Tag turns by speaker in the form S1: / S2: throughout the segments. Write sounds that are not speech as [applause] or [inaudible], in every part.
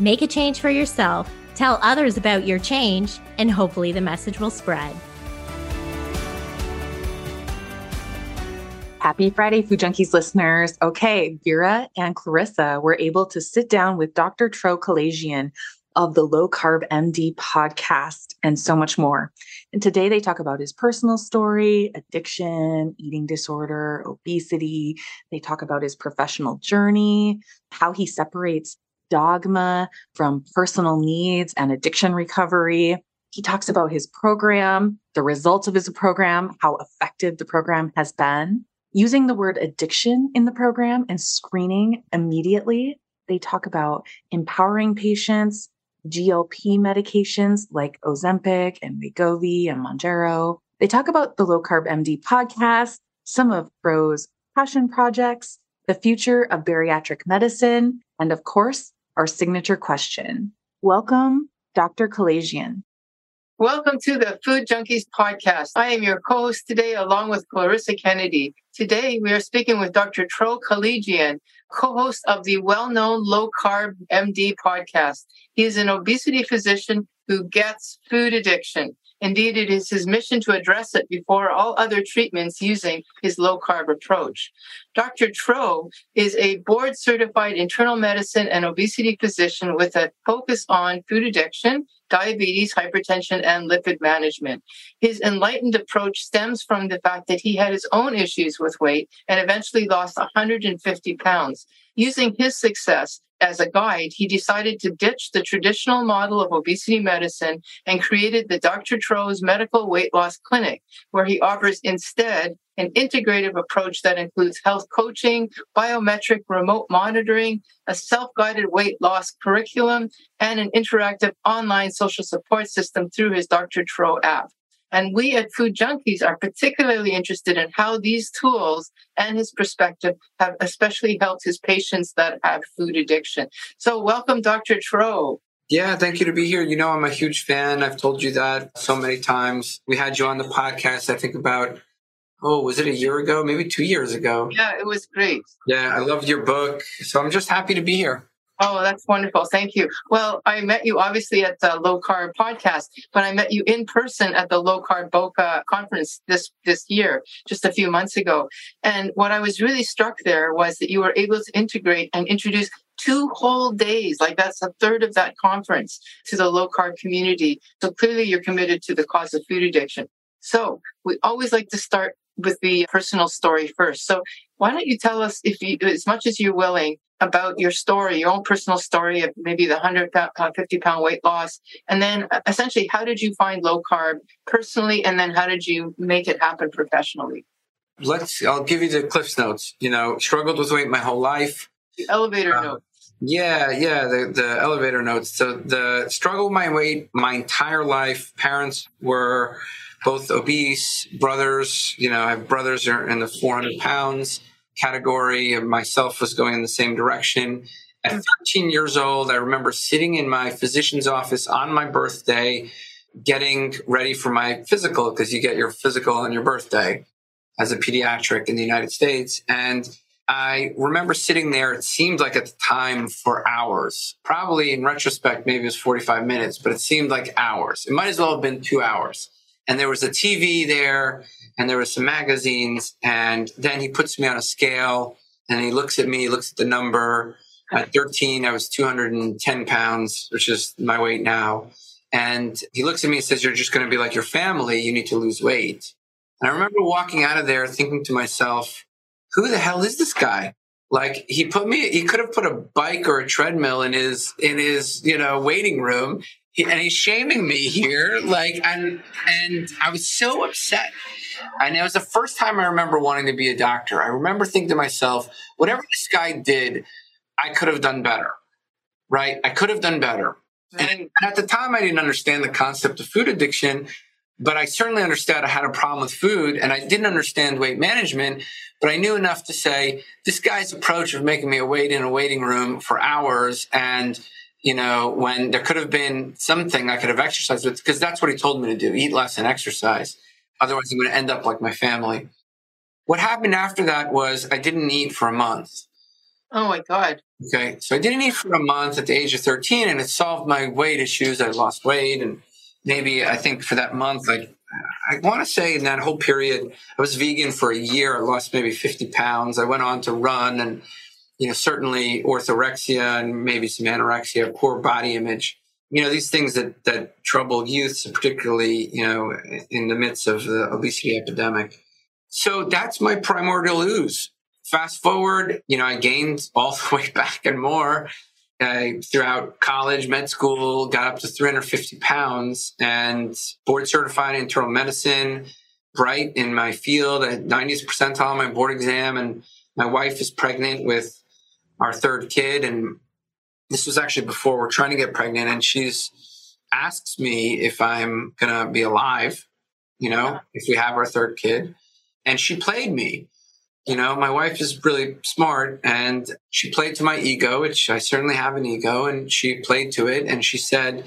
S1: make a change for yourself, tell others about your change, and hopefully the message will spread.
S2: Happy Friday, Food Junkies listeners. Okay, Vera and Clarissa were able to sit down with Dr. Tro Kalayjian of the Low Carb MD podcast and so much more. And today they talk about his personal story, addiction, eating disorder, obesity. They talk about his professional journey, how he separates dogma from personal needs and addiction recovery. He talks about his program, the results of his program, how effective the program has been using the word addiction in the program and screening immediately. They talk about empowering patients, GLP medications like Ozempic and Wegovy and Mounjaro. They talk about the Low Carb MD podcast, some of Tro's passion projects, the future of bariatric medicine, and of course, our signature question. Welcome, Dr. Kalayjian.
S3: Welcome to the Food Junkies podcast. I am your co-host today along with Clarissa Kennedy. Today we are speaking with Dr. Tro Kalayjian, co-host of the well-known Low Carb MD podcast. He is an obesity physician who gets food addiction. Indeed, it is his mission to address it before all other treatments using his low carb approach. Dr. Tro is a board certified internal medicine and obesity physician with a focus on food addiction, diabetes, hypertension, and lipid management. His enlightened approach stems from the fact that he had his own issues with weight and eventually lost 150 pounds. Using his success, as a guide, he decided to ditch the traditional model of obesity medicine and created the Dr. Tro's Medical Weight Loss Clinic, where he offers instead an integrative approach that includes health coaching, biometric remote monitoring, a self guided weight loss curriculum, and an interactive online social support system through his Dr. Tro app. And we at Food Junkies are particularly interested in how these tools and his perspective have especially helped his patients that have food addiction. So, welcome, Dr. Tro.
S4: Yeah, thank you to be here. You know, I'm a huge fan. I've told you that so many times. We had you on the podcast, I think about, oh, was it a year ago? Maybe two years ago.
S3: Yeah, it was great.
S4: Yeah, I loved your book. So I'm just happy to be here.
S3: Oh, that's wonderful. Thank you. Well, I met you obviously at the Low Carb podcast, but I met you in person at the Low Carb Boca conference this this year, just a few months ago. And what I was really struck there was that you were able to integrate and introduce two whole days, like that's a third of that conference to the low carb community. So clearly you're committed to the cause of food addiction. So we always like to start with the personal story first. So why don't you tell us if you, as much as you're willing, about your story, your own personal story of maybe the 150 pound weight loss. And then uh, essentially, how did you find low carb personally? And then how did you make it happen professionally?
S4: Let's, I'll give you the Cliff's notes. You know, struggled with weight my whole life.
S3: The elevator uh, notes.
S4: Yeah, yeah, the, the elevator notes. So the struggle with my weight my entire life. Parents were both obese, brothers, you know, I have brothers are in the 400 pounds category. And myself was going in the same direction. At 13 years old, I remember sitting in my physician's office on my birthday, getting ready for my physical, because you get your physical on your birthday as a pediatric in the United States. And I remember sitting there, it seemed like at the time for hours. Probably in retrospect, maybe it was 45 minutes, but it seemed like hours. It might as well have been two hours. And there was a TV there and there were some magazines. And then he puts me on a scale and he looks at me, he looks at the number. At 13, I was 210 pounds, which is my weight now. And he looks at me and says, You're just going to be like your family. You need to lose weight. And I remember walking out of there thinking to myself, Who the hell is this guy? Like he put me, he could have put a bike or a treadmill in his, in his, you know, waiting room. And he's shaming me here. Like, and, and I was so upset and it was the first time I remember wanting to be a doctor. I remember thinking to myself, whatever this guy did, I could have done better. right? I could have done better. And at the time, I didn't understand the concept of food addiction, but I certainly understood I had a problem with food and I didn't understand weight management, but I knew enough to say this guy's approach of making me wait in a waiting room for hours and you know, when there could have been something I could have exercised with, because that's what he told me to do eat less and exercise. Otherwise, I'm going to end up like my family. What happened after that was I didn't eat for a month.
S3: Oh my God.
S4: Okay. So I didn't eat for a month at the age of 13 and it solved my weight issues. I lost weight and maybe I think for that month, I, I want to say in that whole period, I was vegan for a year. I lost maybe 50 pounds. I went on to run and, you know, certainly orthorexia and maybe some anorexia, poor body image. You know, these things that, that trouble youths, particularly, you know, in the midst of the obesity epidemic. So that's my primordial ooze. Fast forward, you know, I gained all the [laughs] way back and more. I, throughout college, med school, got up to 350 pounds and board certified in internal medicine, bright in my field, at 90th percentile on my board exam. And my wife is pregnant with our third kid. And this was actually before we're trying to get pregnant. And she's asks me if I'm going to be alive, you know, if we have our third kid and she played me. You know, my wife is really smart and she played to my ego, which I certainly have an ego, and she played to it. And she said,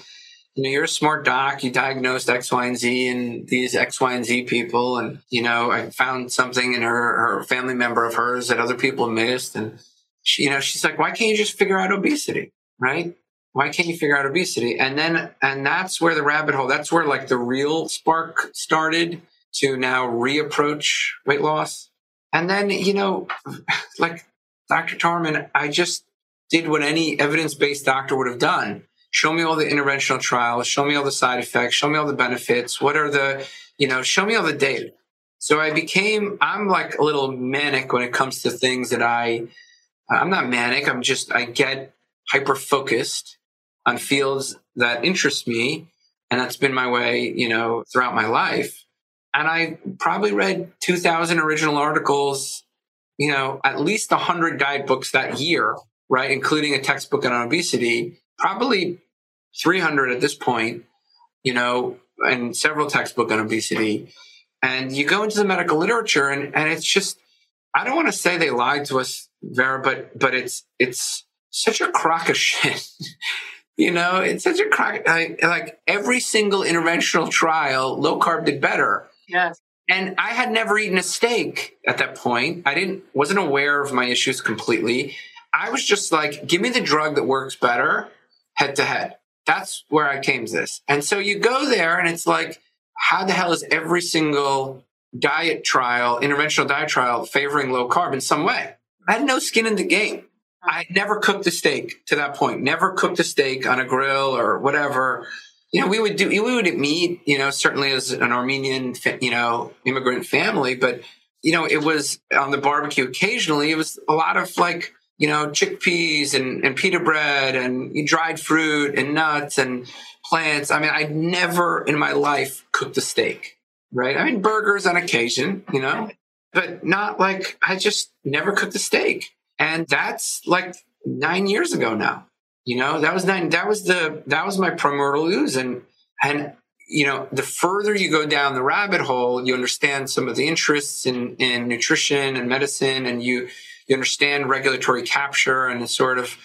S4: You know, you're a smart doc. You diagnosed X, Y, and Z and these X, Y, and Z people. And, you know, I found something in her, her family member of hers that other people missed. And, she, you know, she's like, Why can't you just figure out obesity? Right? Why can't you figure out obesity? And then, and that's where the rabbit hole, that's where like the real spark started to now reapproach weight loss. And then, you know, [laughs] like Dr. Tarman, I just did what any evidence based doctor would have done. Show me all the interventional trials, show me all the side effects, show me all the benefits. What are the, you know, show me all the data. So I became, I'm like a little manic when it comes to things that I, I'm not manic. I'm just, I get hyper focused on fields that interest me. And that's been my way, you know, throughout my life and I probably read 2,000 original articles, you know, at least 100 guidebooks that year, right? Including a textbook on obesity, probably 300 at this point, you know, and several textbook on obesity. And you go into the medical literature and, and it's just, I don't want to say they lied to us, Vera, but, but it's, it's such a crock of shit. [laughs] you know, it's such a crock. Like, like every single interventional trial, low carb did better
S3: Yes.
S4: And I had never eaten a steak at that point. I didn't wasn't aware of my issues completely. I was just like, give me the drug that works better head to head. That's where I came to this. And so you go there and it's like, how the hell is every single diet trial, interventional diet trial favoring low carb in some way? I had no skin in the game. I never cooked a steak to that point, never cooked a steak on a grill or whatever you know, we would do, we would meet, you know, certainly as an Armenian, you know, immigrant family, but, you know, it was on the barbecue occasionally. It was a lot of like, you know, chickpeas and, and pita bread and dried fruit and nuts and plants. I mean, I never in my life cooked a steak, right? I mean, burgers on occasion, you know, but not like I just never cooked a steak. And that's like nine years ago now. You know, that was nine, that was the that was my primordial ooze. And and you know, the further you go down the rabbit hole, you understand some of the interests in, in nutrition and medicine, and you you understand regulatory capture and sort of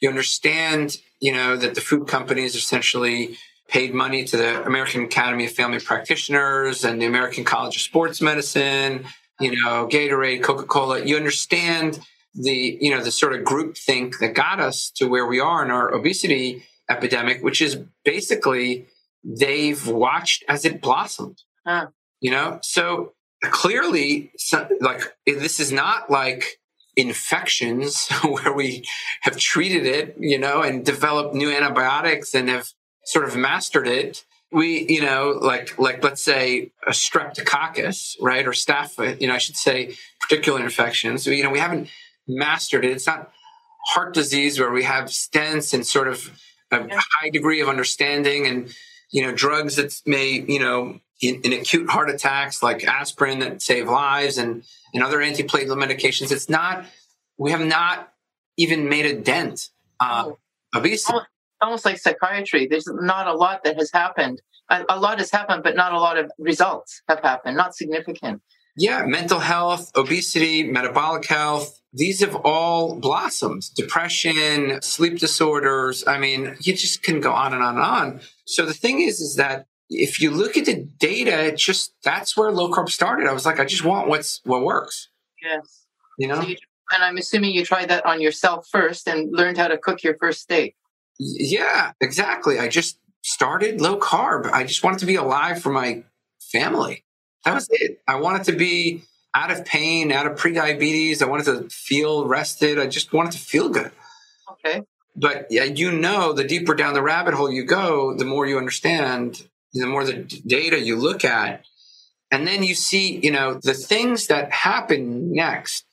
S4: you understand, you know, that the food companies essentially paid money to the American Academy of Family Practitioners and the American College of Sports Medicine, you know, Gatorade, Coca-Cola. You understand the you know the sort of group think that got us to where we are in our obesity epidemic, which is basically they've watched as it blossomed. Huh. You know, so clearly, so, like this is not like infections [laughs] where we have treated it, you know, and developed new antibiotics and have sort of mastered it. We, you know, like like let's say a streptococcus, right, or staph, you know, I should say particular infections. So, you know, we haven't mastered it. It's not heart disease where we have stents and sort of a yeah. high degree of understanding and you know drugs that may you know in, in, acute heart attacks like aspirin that save lives and and other antiplatelet medications. It's not. We have not even made a dent. Uh, oh. obesity.
S3: Almost, like psychiatry. There's not a lot that has happened. A, a lot has happened, but not a lot of results have happened. Not significant.
S4: Yeah, mental health, obesity, metabolic health, these have all blossomed. Depression, sleep disorders. I mean, you just can go on and on and on. So the thing is, is that if you look at the data, it just that's where low carb started. I was like, I just want what's what works.
S3: Yes.
S4: You know?
S3: So you, and I'm assuming you tried that on yourself first and learned how to cook your first steak.
S4: Yeah, exactly. I just started low carb. I just wanted to be alive for my family. That was it. I wanted to be out of pain, out of pre-diabetes. I wanted to feel rested. I just wanted to feel good.
S3: Okay.
S4: But yeah, you know, the deeper down the rabbit hole you go, the more you understand, the more the d- data you look at. And then you see, you know, the things that happen next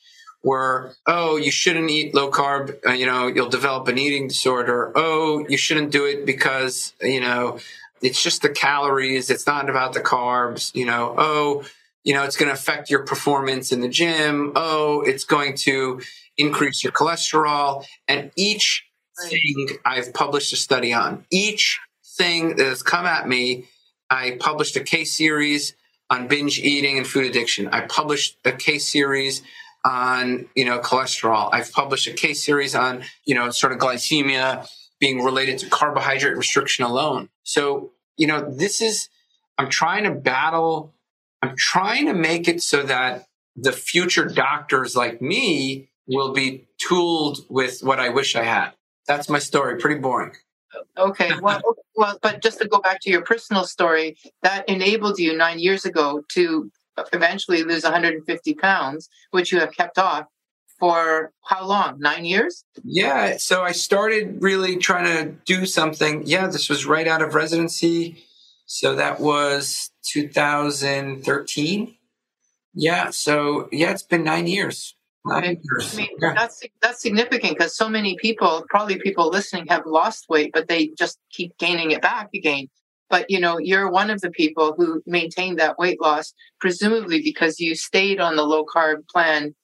S4: were, oh, you shouldn't eat low carb, uh, you know, you'll develop an eating disorder. Oh, you shouldn't do it because, you know, it's just the calories, it's not about the carbs, you know, oh, you know, it's going to affect your performance in the gym. Oh, it's going to increase your cholesterol. And each thing I've published a study on, each thing that has come at me, I published a case series on binge eating and food addiction. I published a case series on, you know, cholesterol. I've published a case series on, you know, sort of glycemia being related to carbohydrate restriction alone. So, you know, this is, I'm trying to battle, I'm trying to make it so that the future doctors like me will be tooled with what I wish I had. That's my story. Pretty boring.
S3: Okay. Well, [laughs] well, but just to go back to your personal story, that enabled you nine years ago to eventually lose 150 pounds, which you have kept off for how long? Nine years?
S4: Yeah. So I started really trying to do something. Yeah, this was right out of residency. So that was 2013. Yeah. So yeah, it's been nine years. Nine years.
S3: I mean,
S4: Yeah.
S3: that's that's significant because so many people, probably people listening, have lost weight, but they just keep gaining it back again. But you know, you're one of the people who maintained that weight loss, presumably because you stayed on the low carb plan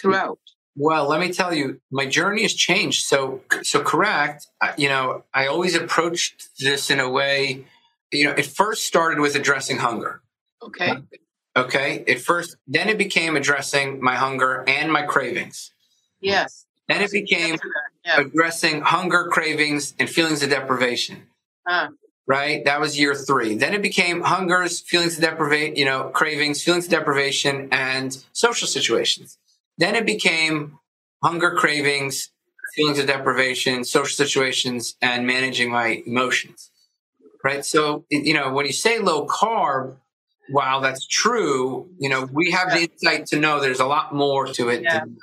S3: throughout.
S4: Well, let me tell you, my journey has changed. So, so correct. You know, I always approached this in a way. You know, it first started with addressing hunger.
S3: Okay.
S4: Okay, it first, then it became addressing my hunger and my cravings.
S3: Yes.
S4: Then it became
S3: Yeah.
S4: addressing hunger, cravings, and feelings of deprivation.
S3: Ah.
S4: Right, that was year three. Then it became hungers, feelings of deprivation, you know, cravings, feelings of deprivation, and social situations. Then it became hunger, cravings, feelings of deprivation, social situations, and managing my emotions. Right. So, you know, when you say low carb, while that's true, you know, we have the insight to know there's a lot more to it.
S3: Yeah.
S4: than-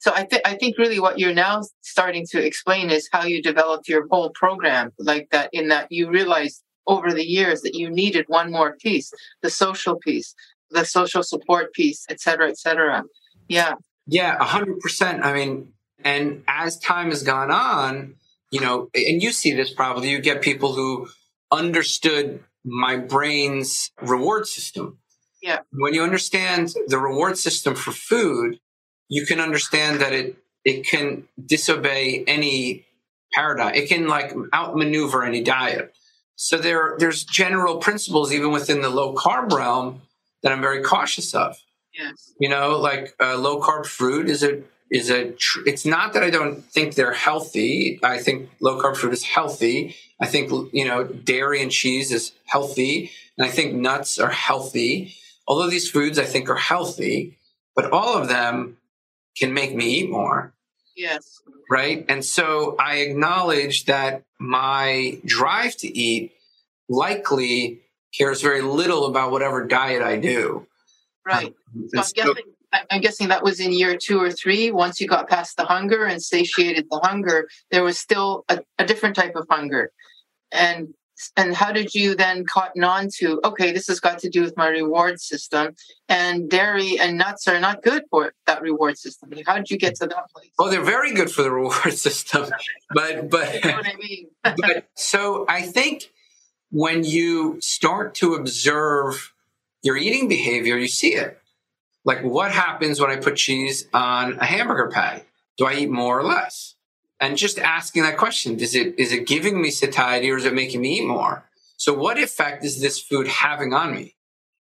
S3: So I think I think really what you're now starting to explain is how you developed your whole program, like that. In that you realized over the years that you needed one more piece, the social piece, the social support piece, et cetera, et cetera. Yeah.
S4: Yeah, a hundred percent. I mean, and as time has gone on, you know, and you see this probably, you get people who understood my brain's reward system.
S3: Yeah.
S4: When you understand the reward system for food, you can understand that it it can disobey any paradigm. It can like outmaneuver any diet. So there there's general principles even within the low carb realm that I'm very cautious of
S3: Yes.
S4: you know like uh, low carb fruit is a is a tr- it's not that i don't think they're healthy i think low carb fruit is healthy i think you know dairy and cheese is healthy and i think nuts are healthy although these foods i think are healthy but all of them can make me eat more
S3: Yes.
S4: right and so i acknowledge that my drive to eat likely cares very little about whatever diet i do
S3: Right. Um,
S4: so
S3: I'm
S4: so-
S3: guessing I'm guessing that was in year two or three. Once you got past the hunger and satiated the hunger, there was still a, a different type of hunger. And and how did you then cotton on to okay, this has got to do with my reward system, and dairy and nuts are not good for that reward system. How did you get to that place?
S4: Oh, they're very good for the reward [laughs] system, but but
S3: You know what I mean? [laughs]
S4: but so I think when you start to observe your eating behavior, you see it. Like what happens when I put cheese on a hamburger patty? Do I eat more or less? And just asking that question is it is it giving me satiety or is it making me eat more? So what effect is this food having on me?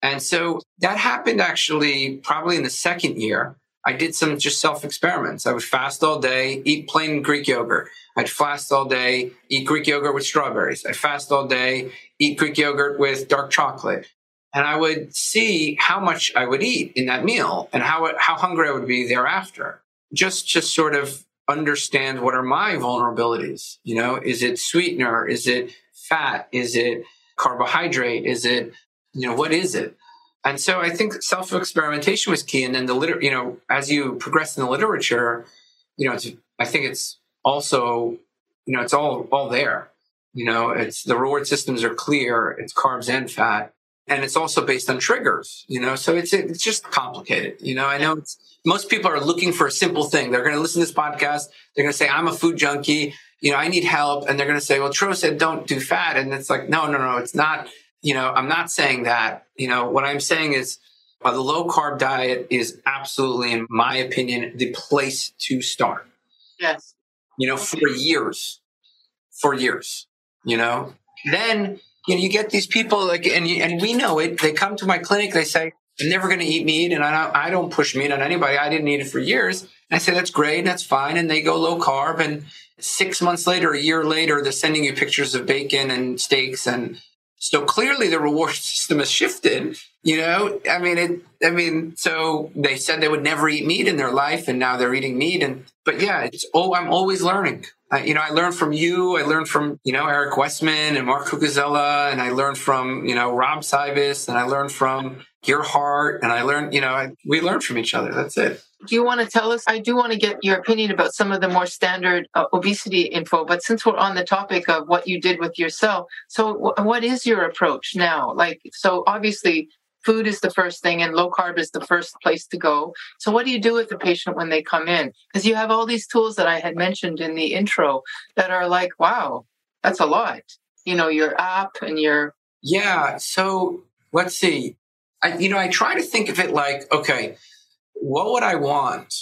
S4: And so that happened actually probably in the second year. I did some just self experiments i would fast all day eat plain greek yogurt. I'd fast all day eat greek yogurt with strawberries. I'd fast all day eat greek yogurt with dark chocolate. And i would see how much i would eat in that meal and how how hungry i would be thereafter just just sort of understand what are my vulnerabilities. You know, is it sweetener? Is it fat? Is it carbohydrate? Is it, you know, what is it? And so I think self experimentation was key. And then the liter, you know, as you progress in the literature, you know, I think it's also, you know, it's all all there. You know, it's the reward systems are clear. It's carbs and fat, and it's also based on triggers. You know, so it's it's just complicated. You know, I know it's most people are looking for a simple thing. They're going to listen to this podcast. They're going to say, I'm a food junkie. You know, I need help. And they're going to say, well, Tro said don't do fat. And it's like, no, no, no, it's not, you know, I'm not saying that. You know, what I'm saying is uh, the low carb diet is absolutely, in my opinion, the place to start.
S3: Yes.
S4: You know, for years, for years, you know, then, you know, you get these people like, and, you, and we know it. They come to my clinic. They say, I'm never going to eat meat, and I don't, I don't push meat on anybody. I didn't eat it for years. And I say that's great, that's fine, and they go low carb. And six months later, a year later, they're sending you pictures of bacon and steaks, and so clearly the reward [laughs] system has shifted. You know, I mean, it. I mean, so they said they would never eat meat in their life, and now they're eating meat. And but yeah, it's oh, I'm always learning. You know, I learned from you. I learned from you know Eric Westman and Mark Cucuzzella, and I learned from you know Rob Cywes, and I learned from your heart and I learned, you know, I, we learned from each other. That's it.
S3: Do you want to tell us? I do want to get your opinion about some of the more standard uh, obesity info, but since we're on the topic of what you did with yourself, so w- what is your approach now? Like, so obviously food is the first thing and low carb is the first place to go. So what do you do with the patient when they come in? Because you have all these tools that I had mentioned in the intro that are like, wow, that's a lot. You know, your app and your
S4: Yeah, so let's see. I, you know, I try to think of it like, okay, what would I want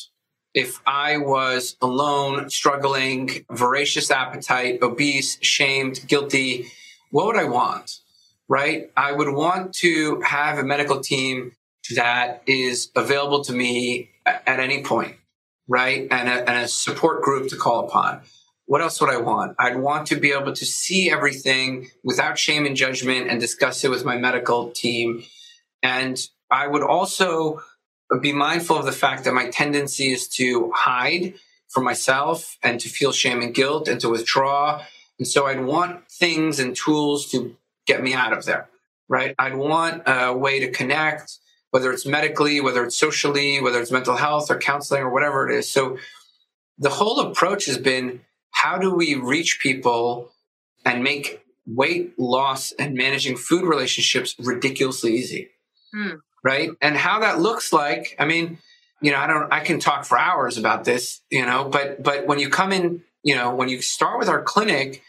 S4: if I was alone, struggling, voracious appetite, obese, shamed, guilty? What would I want? Right? I would want to have a medical team that is available to me at any point, right? And a, and a support group to call upon. What else would I want? I'd want to be able to see everything without shame and judgment and discuss it with my medical team and I would also be mindful of the fact that my tendency is to hide from myself and to feel shame and guilt and to withdraw. And so I'd want things and tools to get me out of there, right? I'd want a way to connect, whether it's medically, whether it's socially, whether it's mental health or counseling or whatever it is. So the whole approach has been how do we reach people and make weight loss and managing food relationships ridiculously easy? Hmm. Right. And how that looks like, I mean, you know, I don't, I can talk for hours about this, you know, but, but when you come in, you know, when you start with our clinic,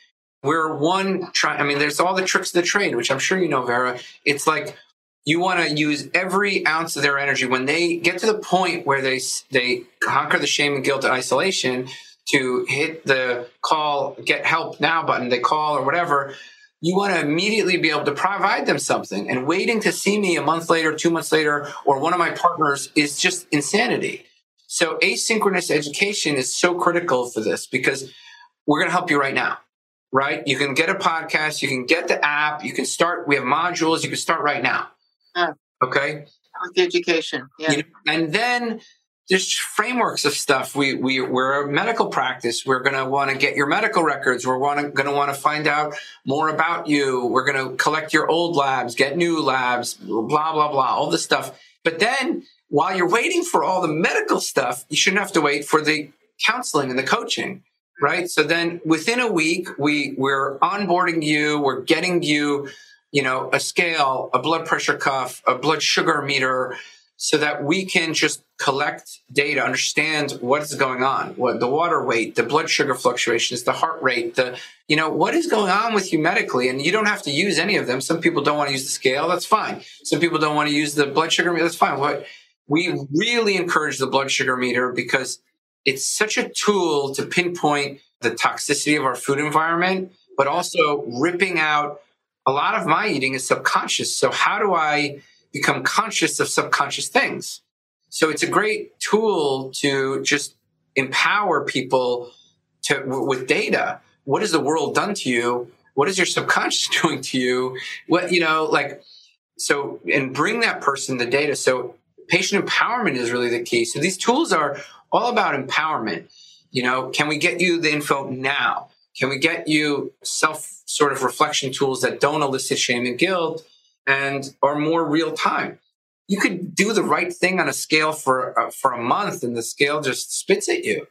S4: we're one try. I mean, there's all the tricks of the trade, which I'm sure you know, Vera. It's like you want to use every ounce of their energy when they get to the point where they they conquer the shame and guilt and isolation to hit the call get help now button they call or whatever you want to immediately be able to provide them something. And waiting to see me a month later, two months later, or one of my partners is just insanity. So asynchronous education is so critical for this because we're going to help you right now, right? You can get a podcast, you can get the app, you can start. We have modules, you can start right now.
S3: Uh, okay. With the education. Yeah. You know,
S4: and then there's frameworks of stuff. We we we're a medical practice. We're going to want to get your medical records. We're going to want to find out more about you. We're going to collect your old labs, get new labs, blah blah blah, all this stuff. But then while you're waiting for all the medical stuff, you shouldn't have to wait for the counseling and the coaching, right? So then within a week, we we're onboarding you. We're getting you, you know, a scale, a blood pressure cuff, a blood sugar meter so that we can just collect data, understand what is going on, what the water weight, the blood sugar fluctuations, the heart rate, the, you know, what is going on with you medically. And you don't have to use any of them. Some people don't want to use the scale. That's fine. Some people don't want to use the blood sugar meter. That's fine. What we really encourage the blood sugar meter because it's such a tool to pinpoint the toxicity of our food environment, but also ripping out a lot of my eating is subconscious. So how do I become conscious of subconscious things? So it's a great tool to just empower people to with data. What has the world done to you? What is your subconscious [laughs] doing to you? What you know, like so, and bring that person the data. So patient empowerment is really the key. So these tools are all about empowerment. You know, can we get you the info now? Can we get you self sort of reflection tools that don't elicit shame and guilt and are more real time? You could do the right thing on a scale for uh, for a month, and the scale just spits at you.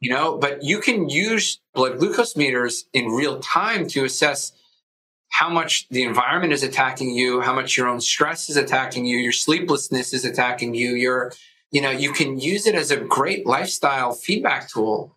S4: You know, but you can use blood glucose meters in real time to assess how much the environment is attacking you, how much your own stress is attacking you, your sleeplessness is attacking you, your you know, you can use it as a great lifestyle feedback tool.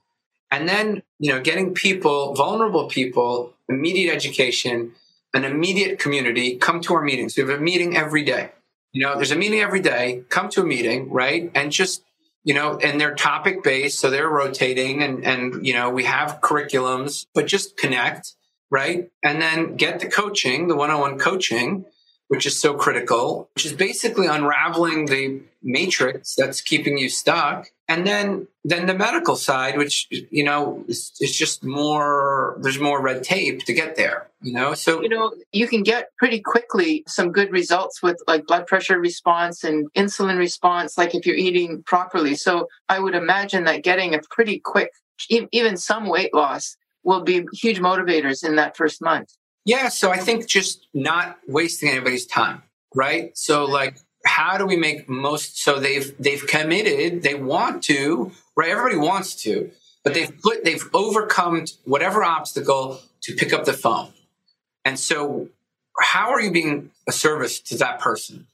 S4: And then, you know, getting people, vulnerable people, immediate education, an immediate community, come to our meetings. We have a meeting every day. You know, there's a meeting every day, come to a meeting, right? And just, you know, and they're topic based, so they're rotating and and you know, we have curriculums, but just connect, right? And then get the coaching, the one-on-one coaching which is so critical, which is basically unraveling the matrix that's keeping you stuck. And then, then the medical side, which, you know, is, is just more, there's more red tape to get there, you know? So,
S3: you know, you can get pretty quickly some good results with like blood pressure response and insulin response, like if you're eating properly. So I would imagine that getting a pretty quick, even some weight loss will be huge motivators in that first month.
S4: Yeah, so I think just not wasting anybody's time, right? So like how do we make most so they've they've committed, they want to, right? Everybody wants to, but they've put they've overcome whatever obstacle to pick up the phone. And so how are you being a service to that person,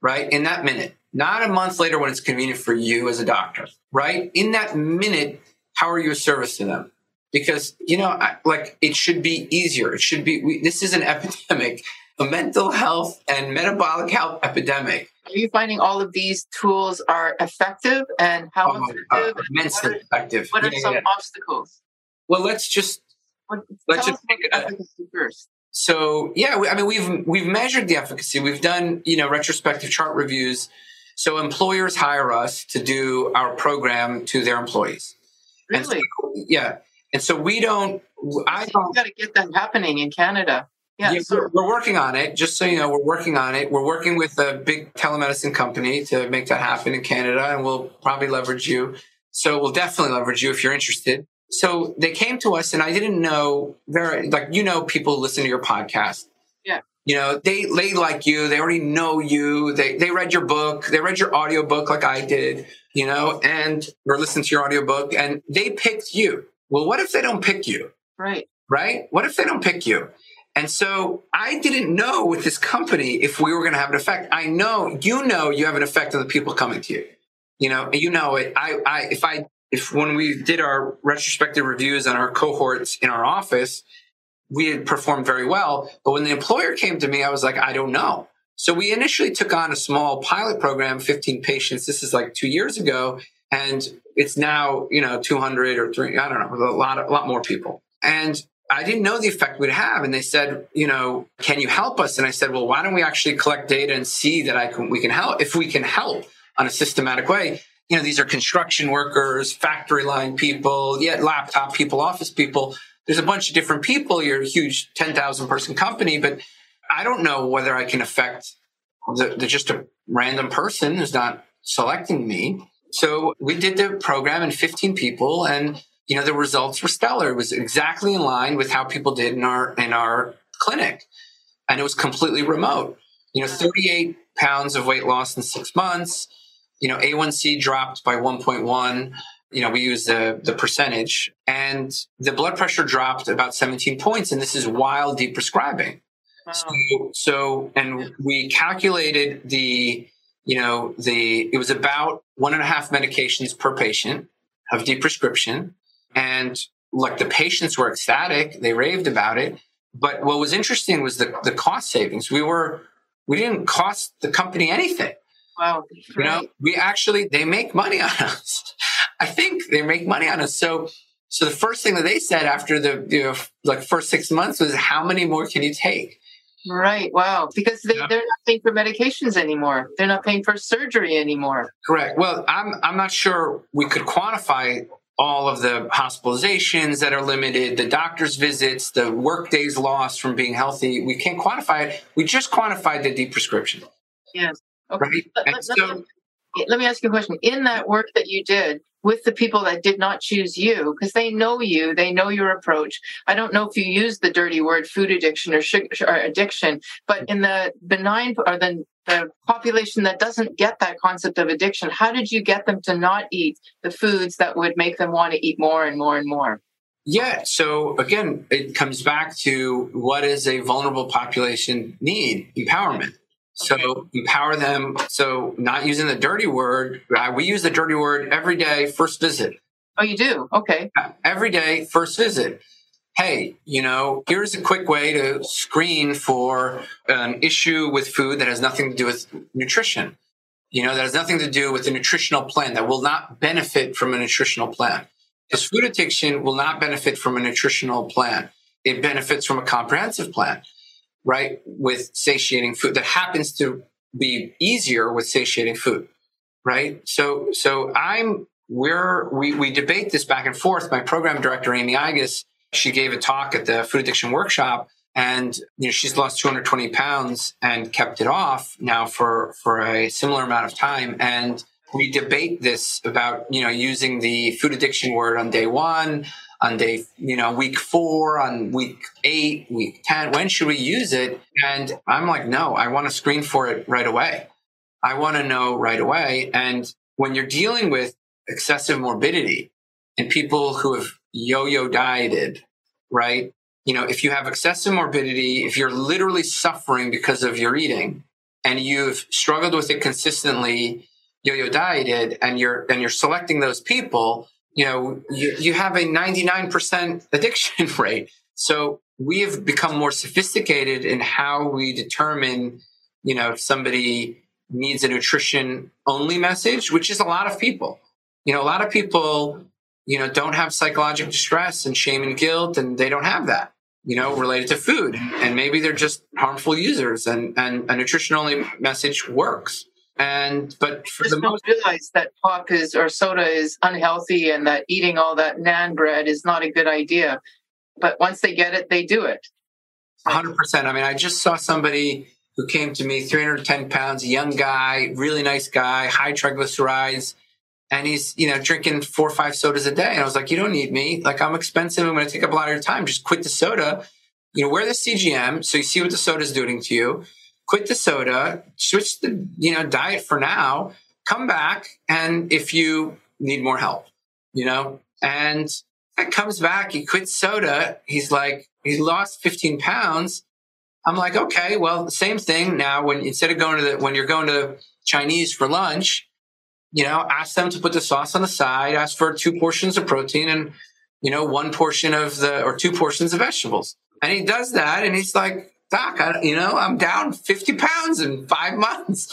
S4: right? In that minute, not a month later when it's convenient for you as a doctor, right? In that minute, how are you a service to them? because you know I, like it should be easier it should be we, this is an [laughs] epidemic a mental health and metabolic health epidemic
S3: are you finding all of these tools are effective and how
S4: oh, effective uh, immensely what are, effective
S3: what are yeah, some yeah. obstacles
S4: well let's just
S3: what, let's just think efficacy first
S4: so yeah i mean we've we've measured the efficacy we've done you know retrospective chart reviews so employers hire us to do our program to their employees
S3: really? So,
S4: yeah and so we don't. I don't.
S3: got to get that happening in Canada.
S4: Yeah, yeah so. we're, working on it. Just so you know, we're working on it. We're working with a big telemedicine company to make that happen in Canada, and we'll probably leverage you. So we'll definitely leverage you if you're interested. So they came to us, and I didn't know very like you know people listen to your podcast.
S3: Yeah.
S4: You know, they they like you. They already know you. They they read your book. They read your audio book like I did. You know, and or listened to your audio book, and they picked you well, what if they don't pick you?
S3: Right.
S4: Right? What if they don't pick you? And so I didn't know with this company if we were going to have an effect. I know, you know, you have an effect on the people coming to you. You know, you know it. I, I, if I, if when we did our retrospective reviews on our cohorts in our office, we had performed very well. But when the employer came to me, I was like, I don't know. So we initially took on a small pilot program, 15 patients. This is like two years ago and it's now you know 200 or three i don't know a lot a lot more people and i didn't know the effect we'd have. And they said you know can you help us? And i said well why don't we actually collect data and see that i can we can help if we can help on a systematic way. You know these are construction workers factory line people yet laptop people office people. There's a bunch of different people. You're a huge 10,000 person company but i don't know whether i can affect the, the just a random person who's not selecting me. So we did the program and 15 people and you know the results were stellar. It was exactly in line with how people did in our in our clinic. And it was completely remote. You know, 38 pounds of weight loss in 6 months. You know, A1C dropped by 1.1 you know, we use the, the percentage and the blood pressure dropped about 17 points. And this is while deprescribing. Wow. So, so, and we calculated the you know, the it was about one and a half medications per patient of deprescription. And like the patients were ecstatic, they raved about it. But what was interesting was the, the cost savings. We were we didn't cost the company anything.
S3: Wow.
S4: You know, we actually they make money on us. [laughs] I think they make money on us. So So the first thing that they said after the you know like first six months was, "How many more can you take?"
S3: Right. Wow. Because they,
S4: Yeah.
S3: they're not paying for medications anymore. They're not paying for surgery anymore.
S4: Correct. Well, I'm I'm not sure we could quantify all of the hospitalizations that are limited, the doctor's visits, the work days lost from being healthy. We can't quantify it. We just quantified the deprescription,
S3: Yes. Okay.
S4: right?
S3: Let, let-
S4: so,
S3: let me, let me ask you a question. In that work that you did with the people that did not choose you, because they know you, they know your approach. I don't know if you use the dirty word food addiction or sugar or addiction, but in the benign or the the population that doesn't get that concept of addiction, how did you get them to not eat the foods that would make them want to eat more and more and more?
S4: yeah. So again, it comes back to what does a vulnerable population need? Empowerment. So empower them. So not using the dirty word. We use the dirty word every day. First visit.
S3: Oh, you do? Okay.
S4: every day first visit hey you know here's a quick way to screen for an issue with food that has nothing to do with nutrition you know that has nothing to do with the nutritional plan that will not benefit from a nutritional plan because food addiction will not benefit from a nutritional plan it benefits from a comprehensive plan right with satiating food that happens to be easier with satiating food right? So so i'm we're we, we debate this back and forth. My program director amy igus she gave a talk at the food addiction workshop and you know she's lost 220 pounds and kept it off now for for a similar amount of time. And we debate this about you know using the food addiction word on day one on day you know week four on week eight week 10 when should we use it? And i'm like no i want to screen for it right away. I want to know right away. And when you're dealing with excessive morbidity and people who have yo-yo dieted right? You know if you have excessive morbidity if you're literally suffering because of your eating and you've struggled with it consistently yo-yo dieted and you're and you're selecting those people you know you, you have a 99% addiction [laughs] rate. So we have become more sophisticated in how we determine you know if somebody needs a nutrition only message which is a lot of people. You know a lot of people you know don't have psychological distress and shame and guilt and they don't have that you know related to food. And maybe they're just harmful users and and a nutrition only message works and but for
S3: Just
S4: the
S3: don't
S4: most
S3: realize that pop is or soda is unhealthy and that eating all that nan bread is not a good idea. But once they get it, they do it.
S4: 100% i mean i just saw somebody who came to me 310 pounds young guy really nice guy high triglycerides and he's you know drinking four or five sodas a day. And i was like you don't need me. Like i'm expensive. I'm going to take up a lot of your time. Just quit the soda. You know wear the cgm so you see what the soda is doing to you quit the soda switch the you know diet for now come back and if you need more help you know and it comes back he quits soda he's like he lost 15 pounds i'm like okay well same thing now when instead of going to the when you're going to chinese for lunch you know, ask them to put the sauce on the side, ask for two portions of protein and, you know, one portion of the, or two portions of vegetables. And he does that and he's like, Doc, I, you know, I'm down 50 pounds in five months,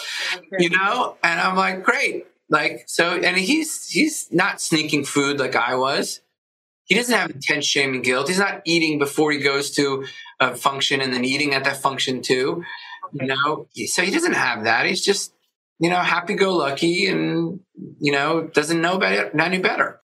S4: you know? And I'm like, great. Like, so, and he's, he's not sneaking food like I was. He doesn't have intense shame and guilt. He's not eating before he goes to a function and then eating at that function too. You know, so he doesn't have that. He's just, you know, happy go lucky and, you know, doesn't know better, any better.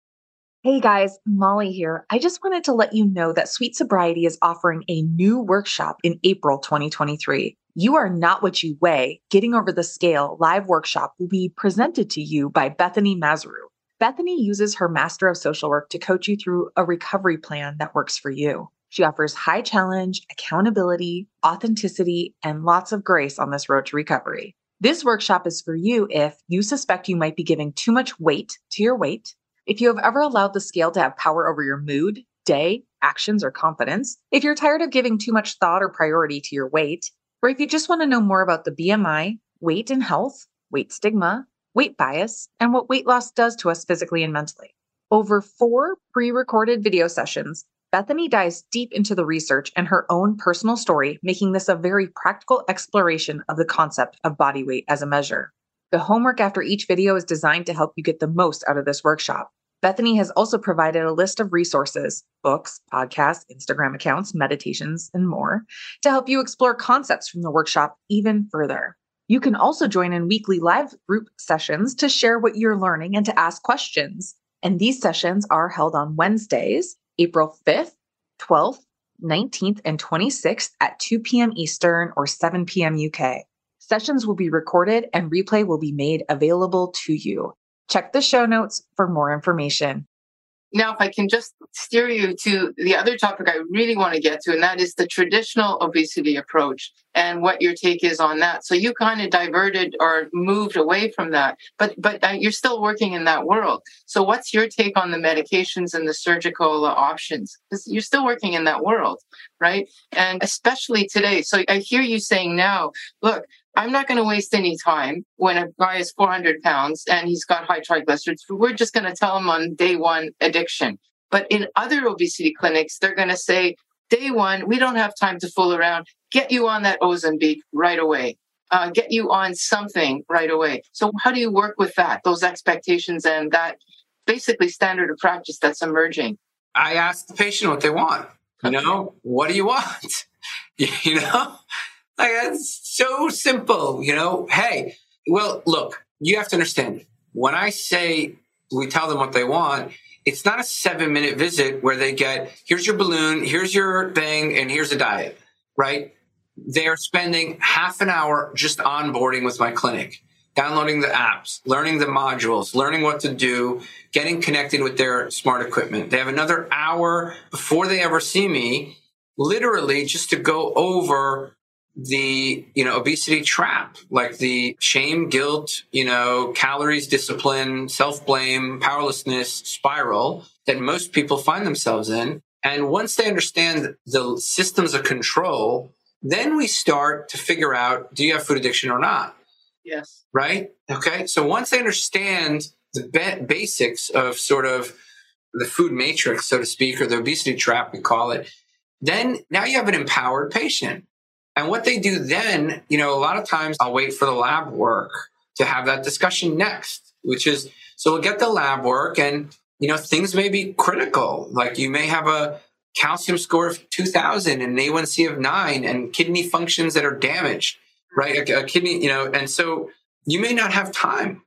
S2: Hey guys, Molly here. I just wanted to let you know that Sweet Sobriety is offering a new workshop in April 2023. You Are Not What You Weigh, Getting Over the Scale live workshop will be presented to you by Bethany Mazru. Bethany uses her Master of Social Work to coach you through a recovery plan that works for you. She offers high challenge, accountability, authenticity, and lots of grace on this road to recovery. This workshop is for you if you suspect you might be giving too much weight to your weight, if you have ever allowed the scale to have power over your mood, day, actions, or confidence, if you're tired of giving too much thought or priority to your weight, or if you just want to know more about the BMI, weight and health, weight stigma, weight bias, and what weight loss does to us physically and mentally. Over four pre recorded video sessions, Bethany dives deep into the research and her own personal story, making this a very practical exploration of the concept of body weight as a measure. The homework after each video is designed to help you get the most out of this workshop. Bethany has also provided a list of resources, books, podcasts, Instagram accounts, meditations, and more to help you explore concepts from the workshop even further. You can also join in weekly live group sessions to share what you're learning and to ask questions. And these sessions are held on Wednesdays, April 5th, 12th, 19th, and 26th at 2 p.m. Eastern or 7 p.m. UK. Sessions will be recorded and replay will be made available to you. Check the show notes for more information.
S3: Now, if I can just steer you to the other topic I really want to get to, and that is the traditional obesity approach and what your take is on that. So you kind of diverted or moved away from that, but but you're still working in that world. So what's your take on the medications and the surgical options? Because you're still working in that world, right? And especially today. So I hear you saying now, look, I'm not going to waste any time when a guy is 400 pounds and he's got high triglycerides. We're just going to tell him on day one addiction. But in other obesity clinics, they're going to say, day one, we don't have time to fool around. Get you on that Ozempic right away. Uh, get you on something right away. So how do you work with that, those expectations and that basically standard of practice that's emerging?
S4: I ask the patient what they want. You know, what do you want? [laughs] you know, like it's so simple, you know. Hey, well, look, you have to understand. When I say we tell them what they want, it's not a seven minute visit where they get here's your balloon, here's your thing, and here's a diet, right? They're spending half an hour just onboarding with my clinic, downloading the apps, learning the modules, learning what to do, getting connected with their smart equipment. They have another hour before they ever see me, literally just to go over the you know obesity trap like the shame guilt you know calories discipline self-blame powerlessness spiral that most people find themselves in and once they understand the systems of control then we start to figure out do you have food addiction or not
S3: yes.
S4: Right? Okay. So once they understand the basics of sort of the food matrix so to speak or the obesity trap we call it then now you have an empowered patient. And what they do then, you know, a lot of times I'll wait for the lab work to have that discussion next, which is so we'll get the lab work and, you know, things may be critical. Like you may have a calcium score of 2000 and an A1C of nine and kidney functions that are damaged, right? A, a kidney, you know, and so you may not have time.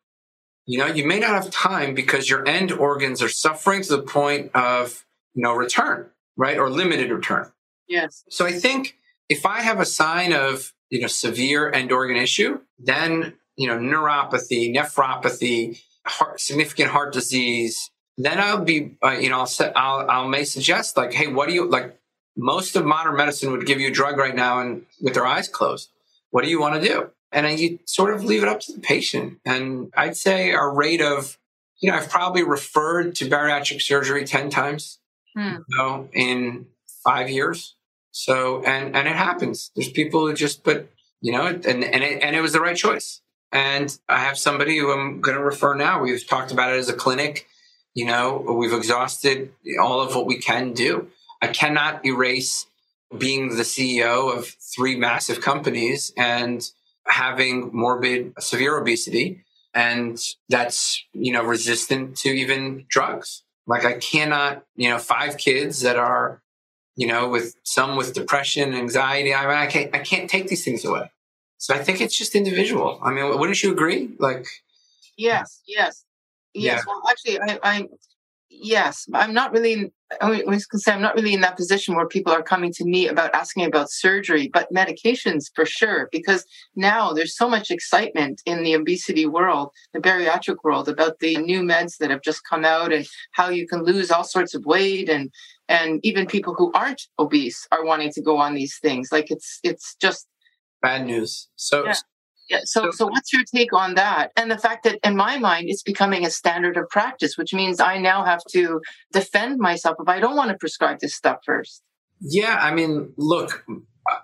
S4: You know, you may not have time because your end organs are suffering to the point of no return, right? Or limited return.
S3: Yes.
S4: So I think if I have a sign of, you know, severe end organ issue, then, you know, neuropathy, nephropathy, heart, significant heart disease, then I'll be, uh, you know, I'll, set, I'll, I'll may suggest like, hey, what do you like? Most of modern medicine would give you a drug right now and with their eyes closed. What do you want to do? And then you sort of leave it up to the patient. And I'd say our rate of, you know, I've probably referred to bariatric surgery 10 times hmm. you know, in five years. So, and, and it happens. There's people who just, but you know, and, and it, and it was the right choice. And I have somebody who I'm going to refer now. We've talked about it as a clinic. You know, we've exhausted all of what we can do. I cannot erase being the CEO of three massive companies and having morbid, severe obesity. And that's, you know, resistant to even drugs. Like I cannot, you know, five kids that are you know, with some with depression, anxiety. I mean, I can't, I can't take these things away. So I think it's just individual. I mean, wouldn't you agree? Like,
S3: yes, yes, yes. Yeah. Well, actually, I, I, yes, I'm not really. I was going to say I'm not really in that position where people are coming to me about asking about surgery, but medications for sure. Because now there's so much excitement in the obesity world, the bariatric world, about the new meds that have just come out and how you can lose all sorts of weight and and even people who aren't obese are wanting to go on these things like it's it's just
S4: bad news so
S3: yeah. Yeah. So, so what's your take on that? And the fact that in my mind, it's becoming a standard of practice, which means I now have to defend myself if I don't want to prescribe this stuff first.
S4: Yeah. I mean, look,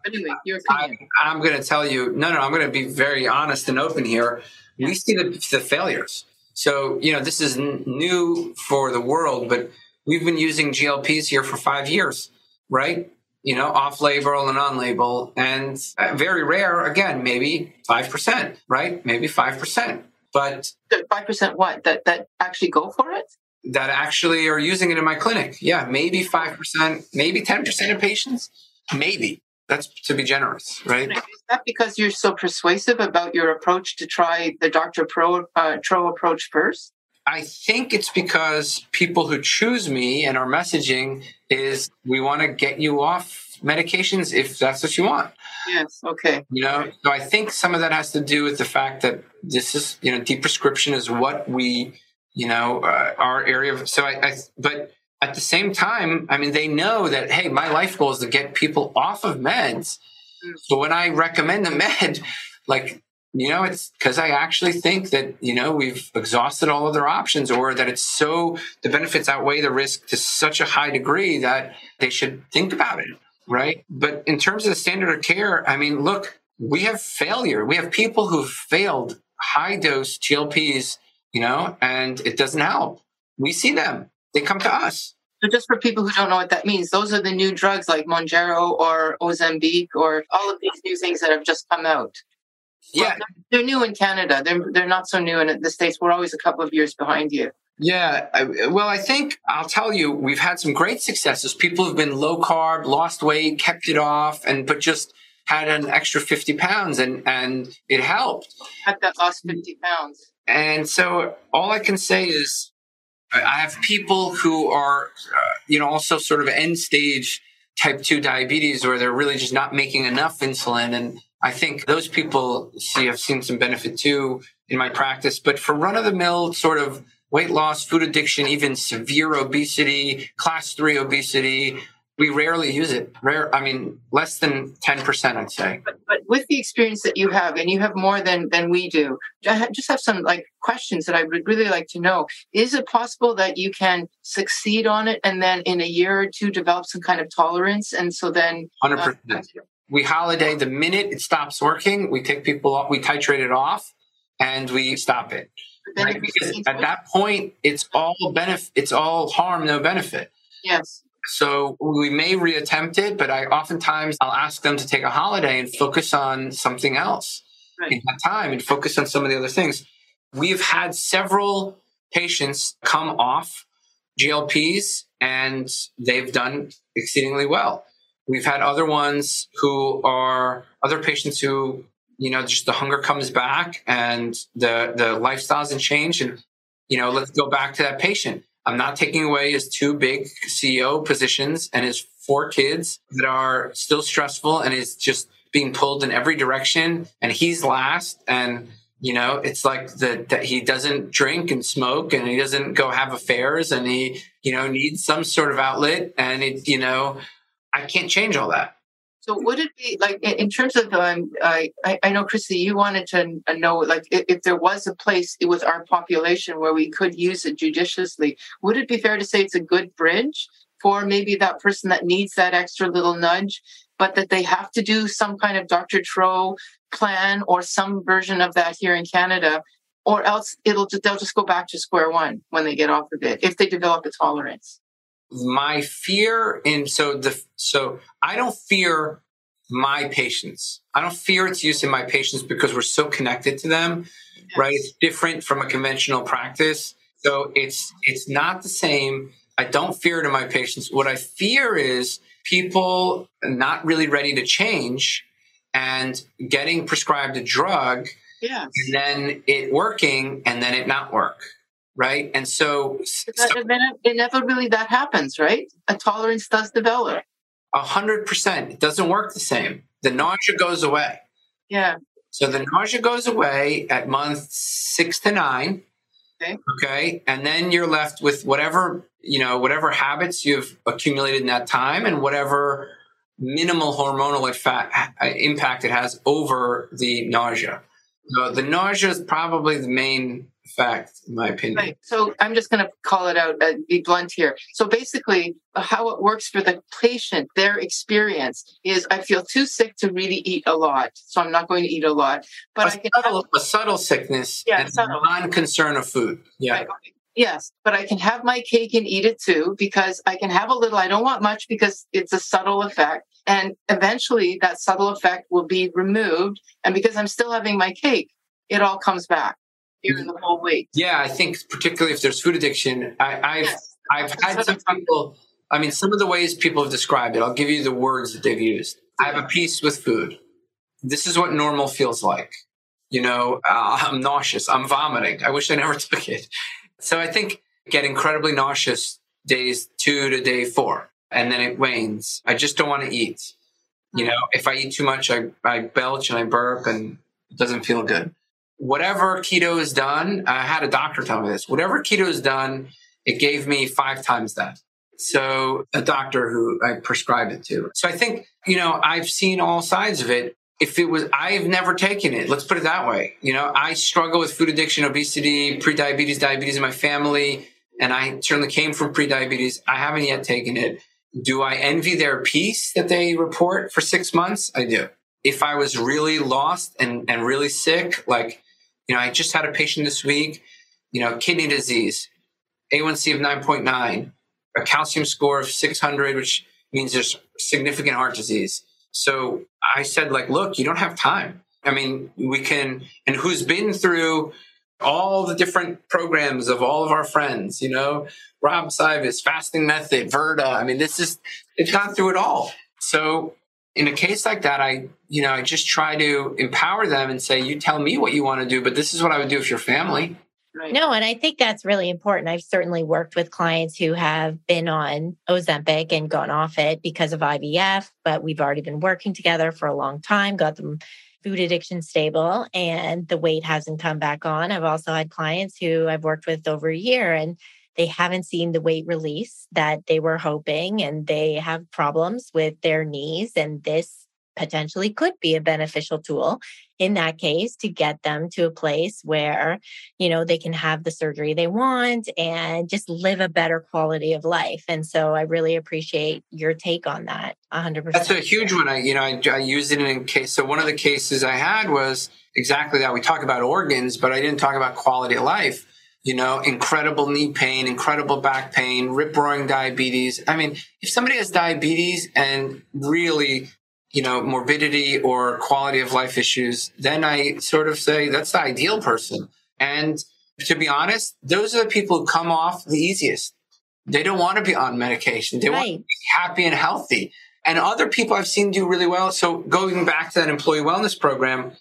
S3: anyway, your opinion.
S4: I, am going to tell you, no, no, I'm going to be very honest and open here. Yeah. We see the, the failures. So, you know, this is n- new for the world, but We've been using GLPs here for five years, right? You know, off label and on label, and uh, very rare, again, maybe 5%, right? Maybe 5%. But
S3: 5% what? That, that actually go for it?
S4: that actually are using it in my clinic. Yeah, maybe 5%, maybe 10% of patients, maybe. That's to be generous, right?
S3: Is that because you're so persuasive about your approach to try the Dr. Pro, uh, Tro approach first?
S4: I think it's because people who choose me and our messaging is we want to get you off medications if that's what you want.
S3: Yes. Okay.
S4: You know, so I think some of that has to do with the fact that this is, you know, deprescription is what we, you know, uh, our area of. So I, I, but at the same time, I mean, they know that, hey, my life goal is to get people off of meds. Mm. So when I recommend the med, like, you know, it's because I actually think that, you know, we've exhausted all other options or that it's so, the benefits outweigh the risk to such a high degree that they should think about it right? But in terms of the standard of care, I mean, look, we have failure. We have people who've failed high dose GLPs, you know, and it doesn't help. We see them. They come to us.
S3: So just for people who don't know what that means, those are the new drugs like Mounjaro or Ozempic or all of these new things that have just come out.
S4: Yeah,
S3: well, they're new in Canada. They're they're not so new in the states. We're always a couple of years behind you.
S4: Yeah, I, well, I think I'll tell you, we've had some great successes. People have been low carb, lost weight, kept it off, and but just had an extra fifty pounds, and and it helped.
S3: Had that lost fifty pounds.
S4: And so all I can say is, I have people who are, uh, you know, also sort of end stage type two diabetes, where they're really just not making enough insulin, and I think those people see have seen some benefit too in my practice. But for run of the mill sort of weight loss, food addiction, even severe obesity, class three obesity. We rarely use it. Rare, I mean, less than 10%, I'd say.
S3: But, but with the experience that you have, and you have more than, than we do, I just have some like questions that I would really like to know. Is it possible that you can succeed on it and then in a year or two develop some kind of tolerance? And so then.
S4: 100%. Uh, we holiday the minute it stops working, we take people off, we titrate it off and we stop it. Right? Because at that point, it's all benefit. It's all harm, no benefit.
S3: Yes.
S4: So we may reattempt it, but I oftentimes I'll ask them to take a holiday and focus on something else right. in that time and focus on some of the other things. We've had several patients come off GLPs and they've done exceedingly well. We've had other ones who are other patients who you know, just the hunger comes back and the the lifestyle doesn't change. And you know, let's go back to that patient. I'm not taking away his two big CEO positions and his four kids that are still stressful and is just being pulled in every direction. And he's last. And you know, it's like the, that he doesn't drink and smoke and he doesn't go have affairs and he, you know, needs some sort of outlet. And it, you know, I can't change all that.
S3: So would it be like in terms of um, I I know Chrissy, you wanted to know like if, if, there was a place with our population where we could use it judiciously, would it be fair to say it's a good bridge for maybe that person that needs that extra little nudge, but that they have to do some kind of Dr. Tro plan or some version of that here in Canada, or else it'll they'll just go back to square one when they get off of it if they develop a tolerance
S4: my fear in so the so I don't fear my patients. I don't fear its use in my patients because we're so connected to them, yes. right? It's different from a conventional practice. So it's it's not the same. I don't fear it in my patients. What I fear is people not really ready to change and getting prescribed a drug
S3: yes.
S4: and then it working and then it not work right? And so, so
S3: inevitably that happens, right? A tolerance does develop.
S4: A hundred percent. It doesn't work the same. The nausea goes away.
S3: Yeah.
S4: So the nausea goes away at month six to nine.
S3: Okay.
S4: Okay. And then you're left with whatever, you know, whatever habits you've accumulated in that time and whatever minimal hormonal effect, uh, impact it has over the nausea. So the nausea is probably the main fact, in my opinion.
S3: Right. So I'm just going to call it out, uh, be blunt here. So basically, uh, how it works for the patient, their experience is I feel too sick to really eat a lot. So I'm not going to eat a lot. But
S4: a, I can subtle, have, a subtle sickness yeah, and non-concern of food. Yeah. Right.
S3: Yes, but I can have my cake and eat it too because I can have a little. I don't want much because it's a subtle effect. And eventually that subtle effect will be removed. And because I'm still having my cake, it all comes back. You're the whole weight.
S4: Yeah, I think particularly if there's food addiction, I, I've
S3: Yes.
S4: I've had some people. I mean, some of the ways people have described it. I'll give you the words that they've used. I have a piece with food. This is what normal feels like. You know, uh, I'm nauseous. I'm vomiting. I wish I never [laughs] took it. So I think get incredibly nauseous days two to day four, and then it wanes. I just don't want to eat. You know, if I eat too much, I, I belch and I burp and it doesn't feel good. Whatever keto has done, I had a doctor tell me this. Whatever keto has done, it gave me five times that. So a doctor who I prescribed it to. So I think, you know, I've seen all sides of it. If it was, I've never taken it. Let's put it that way. You know, I struggle with food addiction, obesity, prediabetes, diabetes in my family, and I certainly came from prediabetes. I haven't yet taken it. Do I envy their peace that they report for six months? I do. If I was really lost and, and really sick, like, you know, I just had a patient this week, you know, kidney disease, A1C of 9.9, a calcium score of 600, which means there's significant heart disease. So I said, like, look, you don't have time. I mean, we can, and who's been through all the different programs of all of our friends, you know, Rob Cywes, fasting method, Virta. I mean, this is, it's gone through it all. So in a case like that, I, you know, I just try to empower them and say, you tell me what you want to do, but this is what I would do if your family.
S3: Right.
S1: No, and I think that's really important. I've certainly worked with clients who have been on Ozempic and gone off it because of IVF, but we've already been working together for a long time, got them food addiction stable, and the weight hasn't come back on. I've also had clients who I've worked with over a year and they haven't seen the weight release that they were hoping, and they have problems with their knees. And this potentially could be a beneficial tool in that case to get them to a place where you know they can have the surgery they want and just live a better quality of life and so i really appreciate your take on that 100%
S4: That's a huge one. I, you know, I, I used it in a case. So one of the cases I had was exactly that. We talk about organs, but I didn't talk about quality of life. You know, incredible knee pain, incredible back pain, rip roaring diabetes. I mean, if somebody has diabetes and really, you know, morbidity or quality of life issues, then I sort of say that's the ideal person. And to be honest, those are the people who come off the easiest. They don't want to be on medication. They want to be happy and healthy. And other people I've seen do really well. So going back to that employee wellness program,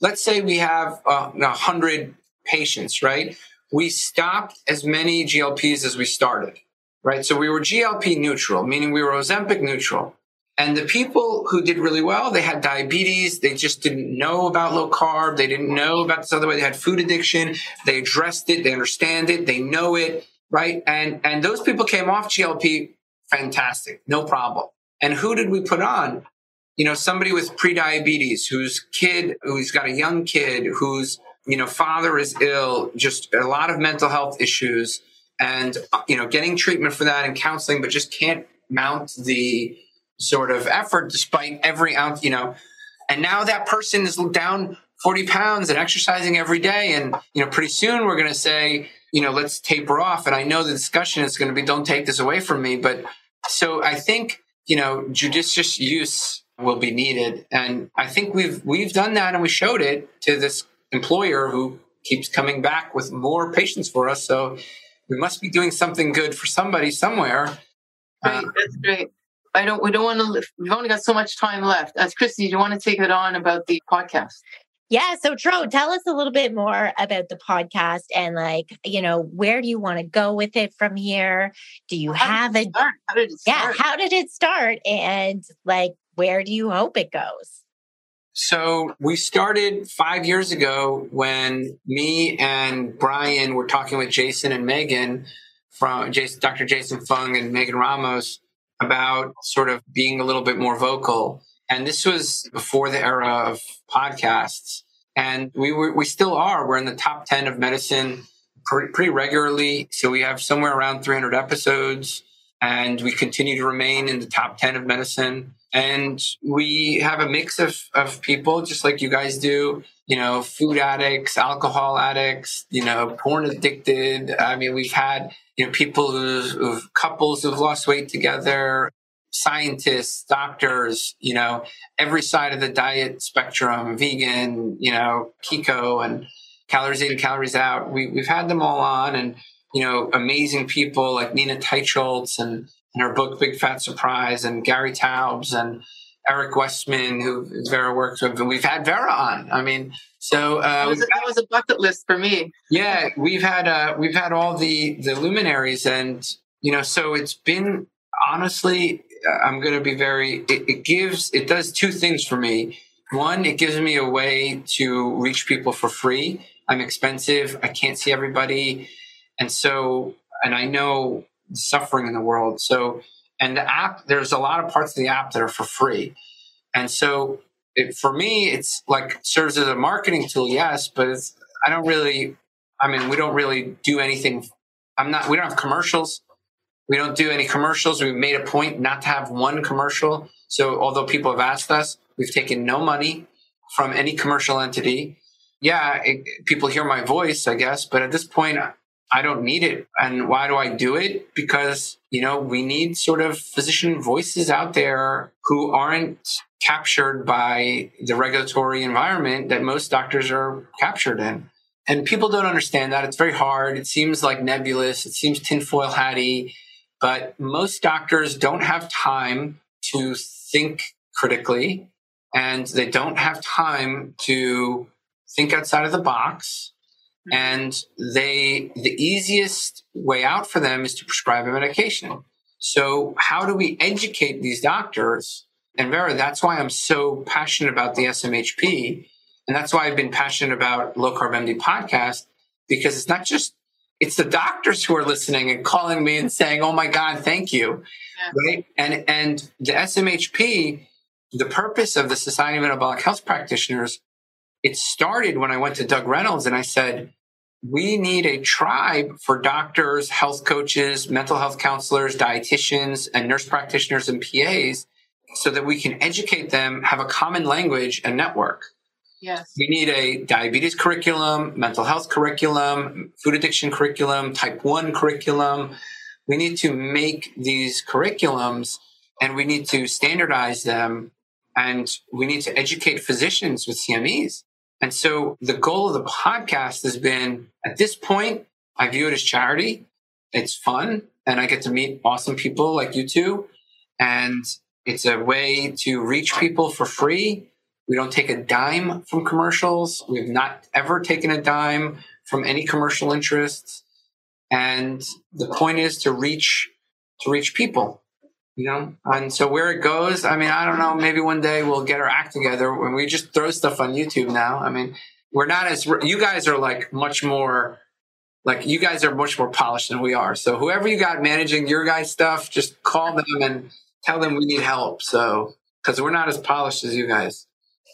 S4: let's say we have uh, a hundred patients, right? We stopped as many GLPs as we started, right? So we were GLP neutral, meaning we were Ozempic neutral. And the people who did really well, they had diabetes. They just didn't know about low carb. They didn't know about this other way. They had food addiction. They addressed it. They understand it. They know it, right? And, and those people came off GLP. Fantastic. No problem. And who did we put on? You know, somebody with prediabetes, whose kid, who's got a young kid, whose, you know, father is ill, just a lot of mental health issues and, you know, getting treatment for that and counseling, but just can't mount the sort of effort despite every ounce, you know, and now that person is down 40 pounds and exercising every day. And, you know, pretty soon we're going to say, you know, let's taper off. And I know the discussion is going to be, don't take this away from me. But so I think, you know, judicious use will be needed. And I think we've, we've done that and we showed it to this employer who keeps coming back with more patients for us. So we must be doing something good for somebody somewhere.
S3: Great. Um, that's great. I don't. We don't want to. We've only got so much time left. As Christy, do you want to take it on about the podcast?
S1: yeah so tro tell us a little bit more about the podcast and like you know where do you want to go with it from here do you
S3: How
S1: have
S3: did
S1: a
S3: it start? How did it
S1: yeah how did it start and like where do you hope it goes
S4: So we started five years ago when me and Brian were talking with Jason and Megan from Jason, Dr. Jason Fung and Megan Ramos about sort of being a little bit more vocal. And this was before the era of podcasts. And we were, we still are. We're in the top 10 of medicine pretty, pretty regularly. So we have somewhere around 300 episodes and we continue to remain in the top 10 of medicine. And we have a mix of, of people, just like you guys do, you know, food addicts, alcohol addicts, you know, porn addicted. I mean, we've had, you know, people who've, who've couples who've lost weight together, scientists, doctors, you know, every side of the diet spectrum, vegan, you know, keto and calories in, calories out. We, we've had them all on and, you know, amazing people like Nina Teicholz and, and her book, Big Fat Surprise and Gary Taubes and Eric Westman, who Vera works with. And we've had Vera on. I mean, so uh,
S3: that, was a, that was a bucket list for me.
S4: Yeah, we've had uh, we've had all the the luminaries, and you know, so it's been honestly. I'm going to be very. It, it gives. It does two things for me. One, it gives me a way to reach people for free. I'm expensive. I can't see everybody, and so and I know suffering in the world. So and the app, there's a lot of parts of the app that are for free, and so it, for me, it's like serves as a marketing tool, yes, but it's I don't really. I mean, we don't really do anything. I'm not. We don't have commercials. We don't do any commercials. We've made a point not to have one commercial. So although people have asked us, we've taken no money from any commercial entity. Yeah, it, people hear my voice, I guess, but at this point, I don't need it. And why do I do it? Because, you know, we need sort of physician voices out there who aren't captured by the regulatory environment that most doctors are captured in. And people don't understand that. It's very hard. It seems like nebulous. It seems tinfoil hatty. But most doctors don't have time to think critically and they don't have time to think outside of the box. And they the easiest way out for them is to prescribe a medication. So how do we educate these doctors? And vera that's why i'm so passionate about the smhp and that's why i've been passionate about low carb md podcast because it's not just it's the doctors who are listening and calling me and saying oh my god thank you. Yeah. right? And and the smhp the purpose of the society of metabolic health practitioners it started when I went to Doug Reynolds and I said, we need a tribe for doctors, health coaches, mental health counselors, dietitians, and nurse practitioners and PAs so that we can educate them, have a common language and network.
S3: Yes.
S4: We need a diabetes curriculum, mental health curriculum, food addiction curriculum, type 1 curriculum. We need to make these curriculums and we need to standardize them and we need to educate physicians with CMEs and so the goal of the podcast has been at this point, I view it as charity. It's fun and I get to meet awesome people like you two. And it's a way to reach people for free. We don't take a dime from commercials. We've not ever taken a dime from any commercial interests. And the point is to reach, to reach people you know? And so where it goes i mean i don't know maybe one day we'll get our act together when we just throw stuff on youtube now. I mean we're not as you guys are like much more like you guys are much more polished than we are. So whoever you got managing your guys stuff just call them and tell them we need help. So because we're not as polished as you guys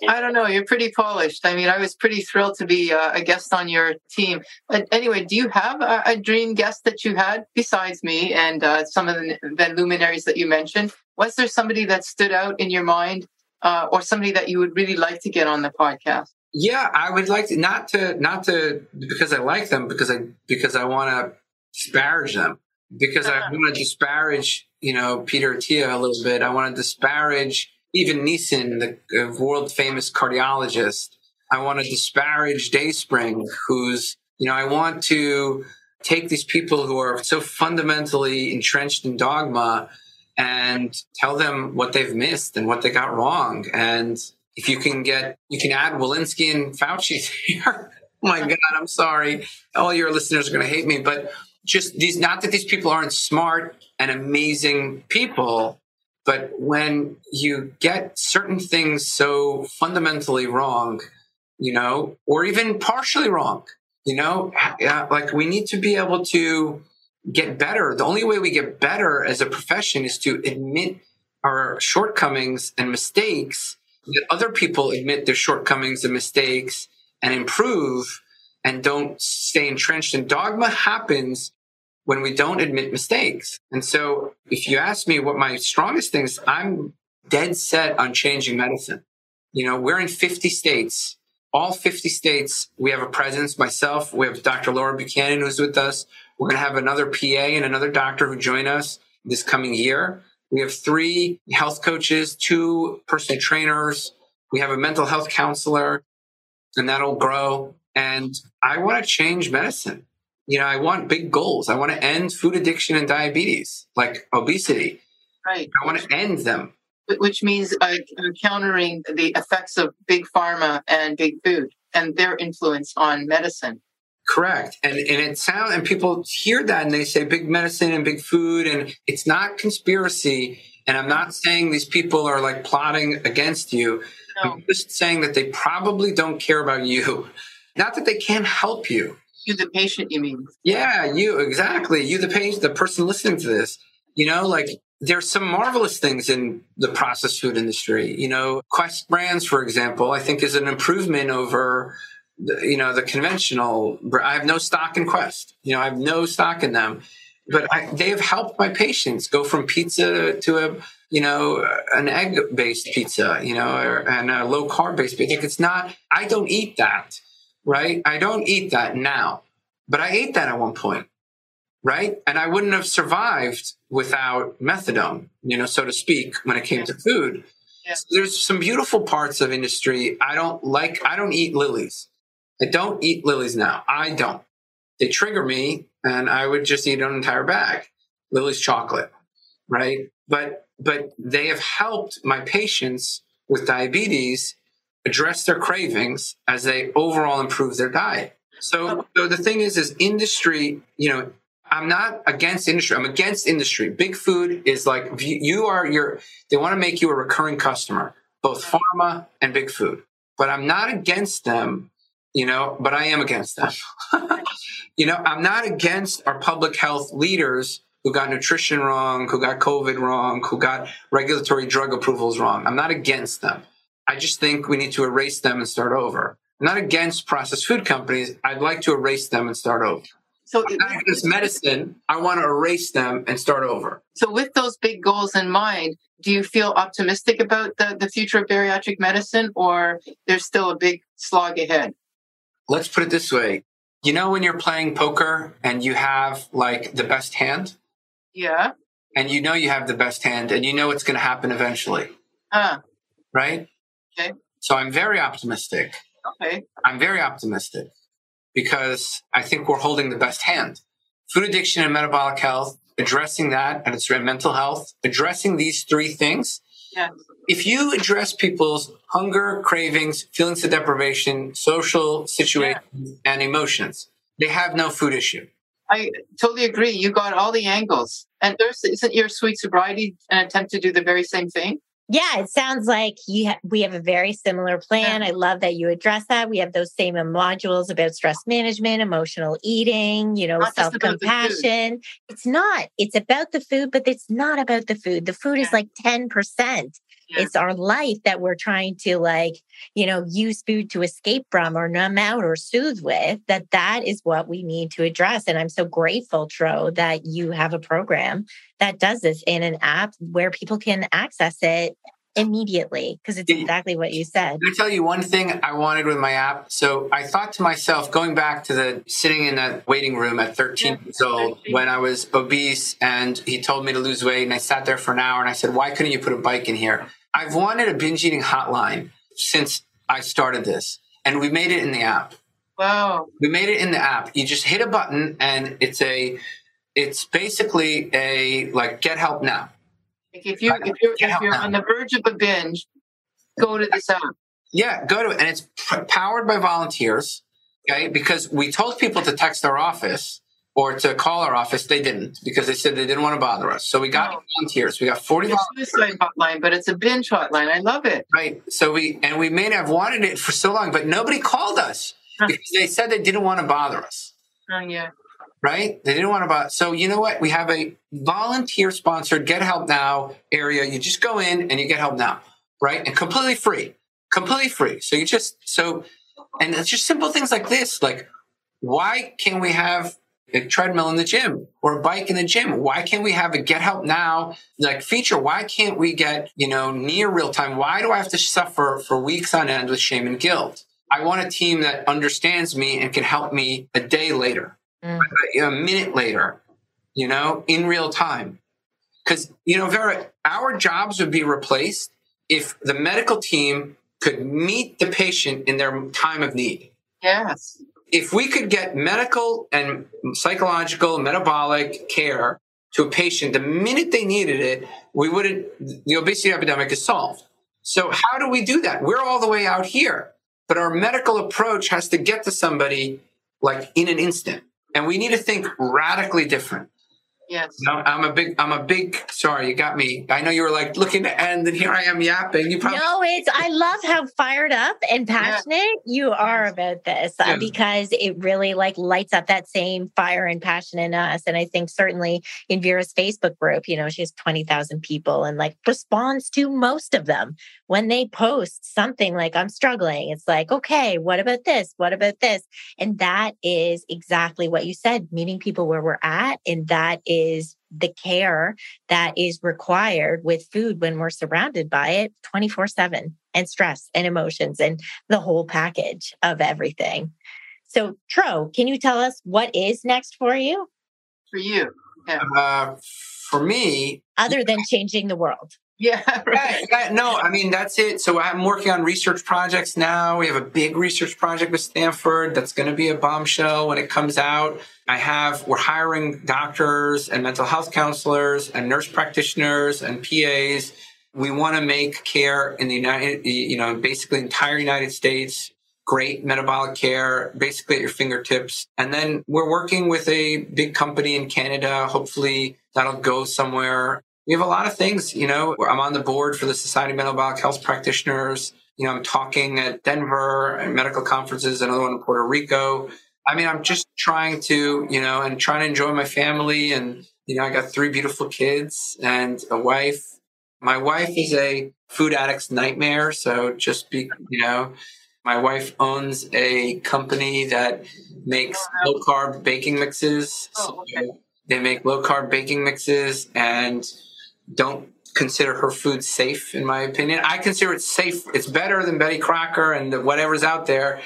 S3: I don't know. You're pretty polished. I mean, I was pretty thrilled to be uh, a guest on your team. But anyway, do you have a, a dream guest that you had besides me and uh, some of the, the, luminaries that you mentioned? Was there somebody that stood out in your mind, uh, or somebody that you would really like to get on the podcast?
S4: Yeah, I would like to not to not to because I like them because I because I want to disparage them because I uh-huh. want to disparage you know Peter Attia a little bit. I want to disparage even Nissen, the world famous cardiologist. I want to disparage Dayspring, who's, you know, I want to take these people who are so fundamentally entrenched in dogma and tell them what they've missed and what they got wrong. And if you can get, you can add Walensky and Fauci [laughs] here. oh my God, I'm sorry. All your listeners are going to hate me, but just these, not that these people aren't smart and amazing people, but when you get certain things so fundamentally wrong, you know, or even partially wrong, you know, like we need to be able to get better. The only way we get better as a profession is to admit our shortcomings and mistakes, that other people admit their shortcomings and mistakes and improve and don't stay entrenched in dogma happens when we don't admit mistakes. And so if you ask me what my strongest things, I'm dead set on changing medicine. You know, we're in 50 states. All 50 states, we have a presence. Myself, we have Dr. Laura Buchanan who's with us. We're going to have another PA and another doctor who join us this coming year. We have three health coaches, two personal trainers. We have a mental health counselor, and that'll grow. And I want to change medicine. You know, I want big goals. I want to end food addiction and diabetes, like obesity.
S3: Right.
S4: I want to end them.
S3: Which means uh, countering the effects of big pharma and big food and their influence on medicine.
S4: Correct. And and it sounds and people hear that and they say big medicine and big food and it's not conspiracy. And I'm not saying these people are like plotting against you. No. I'm just saying that they probably don't care about you. Not that they can't help you.
S3: You the patient, you mean?
S4: Yeah, you exactly. You the patient, the person listening to this. You know, like there's some marvelous things in the processed food industry. You know, Quest Brands, for example, I think is an improvement over you know the conventional i have no stock in quest you know i have no stock in them but I, they have helped my patients go from pizza to a you know an egg based pizza you know or, and a low carb based pizza it's not i don't eat that right i don't eat that now but i ate that at one point right and i wouldn't have survived without methadone you know so to speak when it came to food yeah. so there's some beautiful parts of industry i don't like i don't eat Lily's I don't eat Lily's now. I don't. They trigger me, and I would just eat an entire bag. Lily's chocolate, right? But but they have helped my patients with diabetes address their cravings as they overall improve their diet. So, so the thing is, is industry. You know, I'm not against industry. I'm against industry. Big food is like you are your. They want to make you a recurring customer, both pharma and big food. But I'm not against them you know, but I am against them. [laughs] you know, I'm not against our public health leaders who got nutrition wrong, who got COVID wrong, who got regulatory drug approvals wrong. I'm not against them. I just think we need to erase them and start over. I'm not against processed food companies. I'd like to erase them and start over. So this medicine, I want to erase them and start over.
S3: So with those big goals in mind, do you feel optimistic about the, the future of bariatric medicine or there's still a big slog ahead?
S4: let's put it this way. You know, when you're playing poker and you have like the best hand?
S3: Yeah.
S4: And you know you have the best hand and you know it's going to happen eventually.
S3: Uh.
S4: Right?
S3: Okay.
S4: So I'm very optimistic.
S3: Okay.
S4: I'm very optimistic because I think we're holding the best hand. Food addiction and metabolic health, addressing that and it's mental health, addressing these three things
S3: Yes.
S4: If you address people's hunger, cravings, feelings of deprivation, social situations, yeah. and emotions, they have no food issue.
S3: I totally agree. You got all the angles. And there's, isn't your sweet sobriety an attempt to do the very same thing?
S1: Yeah, it sounds like you ha- we have a very similar plan. Yeah. I love that you address that. We have those same modules about stress management, emotional eating, you know, self compassion. It's not. It's about the food, but it's not about the food. The food yeah. is like 10%. Yeah. It's our life that we're trying to like, you know, use food to escape from or numb out or soothe with. That that is what we need to address. And I'm so grateful, Tro, that you have a program that does this in an app where people can access it immediately because it's exactly what you said.
S4: Let me tell you one thing I wanted with my app. So I thought to myself, going back to the sitting in that waiting room at 13 yeah, years old 13. when I was obese and he told me to lose weight and I sat there for an hour and I said, why couldn't you put a bike in here? I've wanted a binge eating hotline since I started this, and we made it in the app.
S3: Wow.
S4: We made it in the app. You just hit a button, and it's a, it's basically a like get help now.
S3: If you if you're, if you're on the verge of a binge, go to this app.
S4: Yeah, go to it, and it's powered by volunteers. Okay, because we told people to text our office or to call our office. They didn't because they said they didn't want to bother us. So we got oh. volunteers. We got 40
S3: volunteers. suicide hotline, but it's a binge hotline. I love it.
S4: Right. So we, and we may have wanted it for so long, but nobody called us because they said they didn't want to bother us.
S3: Oh, yeah.
S4: Right? They didn't want to buy. So you know what? We have a volunteer sponsored Get Help Now area. You just go in and you get help now. Right? And completely free. Completely free. So you just, so, and it's just simple things like this. Like, why can't we have a treadmill in the gym or a bike in the gym. Why can't we have a get help now like feature? Why can't we get, you know, near real time? Why do I have to suffer for weeks on end with shame and guilt? I want a team that understands me and can help me a day later, mm. a minute later, you know, in real time. Because, you know, Vera, our jobs would be replaced if the medical team could meet the patient in their time of need.
S3: Yes.
S4: If we could get medical and psychological, metabolic care to a patient the minute they needed it, we wouldn't, the obesity epidemic is solved. So how do we do that? We're all the way out here, but our medical approach has to get to somebody like in an instant. And we need to think radically different.
S3: Yes.
S4: No, I'm a big, I'm a big, sorry, you got me. I know you were like looking to end and here I am yapping. You probably.
S1: No, it's, I love how fired up and passionate yeah. you are about this uh, because it really like lights up that same fire and passion in us. And I think certainly in Vera's Facebook group, you know, she has 20,000 people and like responds to most of them when they post something like, I'm struggling. It's like, okay, what about this? What about this? And that is exactly what you said, meeting people where we're at. And that is is the care that is required with food when we're surrounded by it 24 7 and stress and emotions and the whole package of everything. So, Tro, can you tell us what is next for you?
S3: For you.
S4: Yeah. Uh, for me,
S1: other than [laughs] changing the world. [laughs]
S3: Yeah, right.
S4: yeah, no, I mean that's it. So I'm working on research projects now. We have a big research project with Stanford that's going to be a bombshell when it comes out. I have we're hiring doctors and mental health counselors and nurse practitioners and PAs. We want to make care in the United, you know, basically entire United States great metabolic care, basically at your fingertips. And then we're working with a big company in Canada. Hopefully that'll go somewhere we have a lot of things, you know, I'm on the board for the Society of Metabolic Health Practitioners. You know, I'm talking at Denver and medical conferences, another one in Puerto Rico. I mean, I'm just trying to, you know, and trying to enjoy my family. And, you know, I got three beautiful kids and a wife. My wife is a food addict's nightmare. So just be, you know, my wife owns a company that makes oh, low carb baking mixes. Oh. So they make low carb baking mixes and don't consider her food safe, in my opinion. I consider it safe. It's better than Betty Crocker and whatever's out there.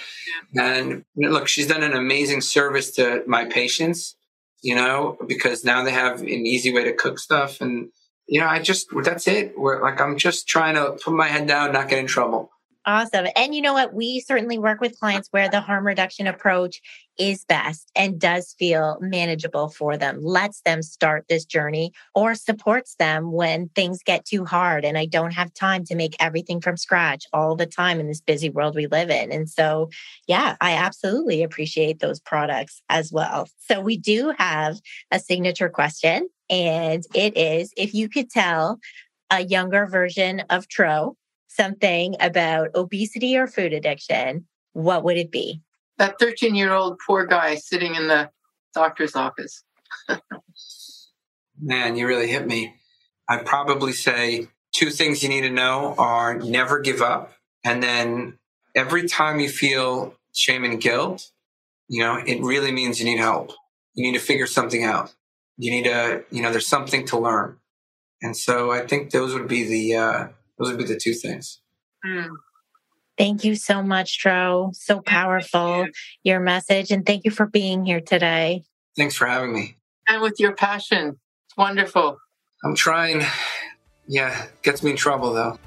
S4: And look, she's done an amazing service to my patients, you know, because now they have an easy way to cook stuff. And, you know, I just, that's it. We're like, I'm just trying to put my head down, not get in trouble.
S1: Awesome. And you know what? We certainly work with clients where the harm reduction approach is best and does feel manageable for them, lets them start this journey or supports them when things get too hard. And I don't have time to make everything from scratch all the time in this busy world we live in. And so, yeah, I absolutely appreciate those products as well. So, we do have a signature question, and it is if you could tell a younger version of Tro something about obesity or food addiction, what would it be?
S3: That 13 year old poor guy sitting in the doctor's office. [laughs]
S4: Man, you really hit me. I'd probably say two things you need to know are never give up. And then every time you feel shame and guilt, you know, it really means you need help. You need to figure something out. You need to, you know, there's something to learn. And so I think those would be the, uh, those would be the two things. Mm.
S1: Thank you so much, Tro. So powerful, your message. And thank you for being here today.
S4: Thanks for having me.
S3: And with your passion. It's wonderful.
S4: I'm trying. Yeah, gets me in trouble though.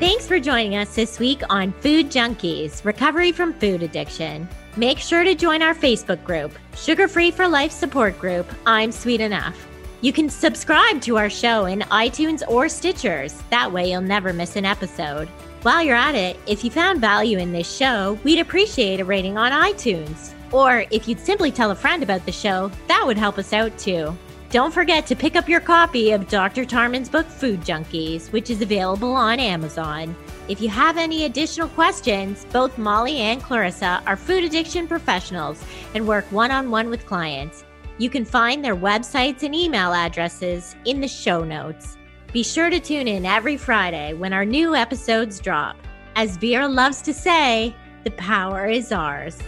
S1: Thanks for joining us this week on Food Junkies Recovery from Food Addiction. Make sure to join our Facebook group, Sugar Free for Life Support Group. I'm Sweet Enough. You can subscribe to our show in iTunes or Stitchers. That way, you'll never miss an episode. While you're at it, if you found value in this show, we'd appreciate a rating on iTunes. Or if you'd simply tell a friend about the show, that would help us out too. Don't forget to pick up your copy of Dr. Tarman's book, Food Junkies, which is available on Amazon. If you have any additional questions, both Molly and Clarissa are food addiction professionals and work one on one with clients. You can find their websites and email addresses in the show notes. Be sure to tune in every Friday when our new episodes drop. As Vera loves to say, the power is ours.